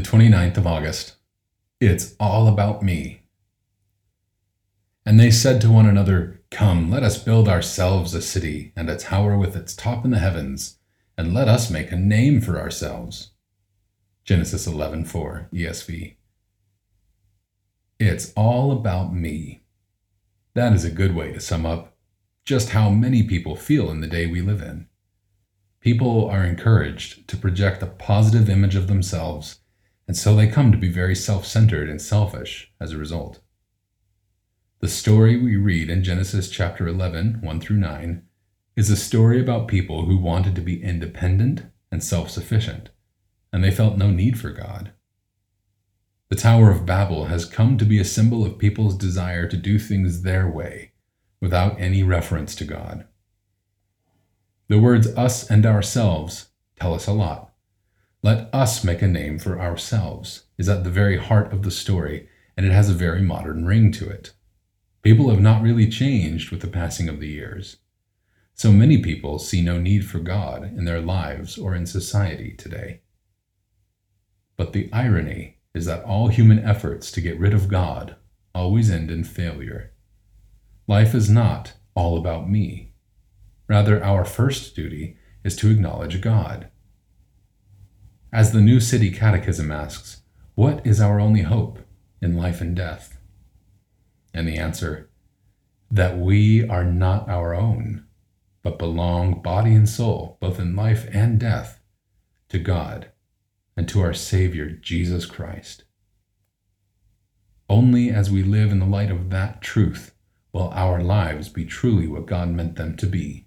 the 29th of August. It's all about me. And they said to one another, Come, let us build ourselves a city and a tower with its top in the heavens, and let us make a name for ourselves. Genesis 11:4 ESV. It's all about me. That is a good way to sum up just how many people feel in the day we live in. People are encouraged to project a positive image of themselves, and so they come to be very self centered and selfish as a result. The story we read in Genesis chapter 11, 1 through 9, is a story about people who wanted to be independent and self sufficient, and they felt no need for God. The Tower of Babel has come to be a symbol of people's desire to do things their way, without any reference to God. The words us and ourselves tell us a lot. Let us make a name for ourselves is at the very heart of the story, and it has a very modern ring to it. People have not really changed with the passing of the years. So many people see no need for God in their lives or in society today. But the irony is that all human efforts to get rid of God always end in failure. Life is not all about me. Rather, our first duty is to acknowledge God. As the New City Catechism asks, what is our only hope in life and death? And the answer, that we are not our own, but belong body and soul, both in life and death, to God and to our Savior, Jesus Christ. Only as we live in the light of that truth will our lives be truly what God meant them to be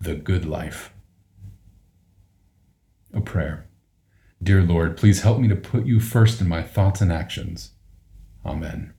the good life. A prayer. Dear Lord, please help me to put you first in my thoughts and actions. Amen.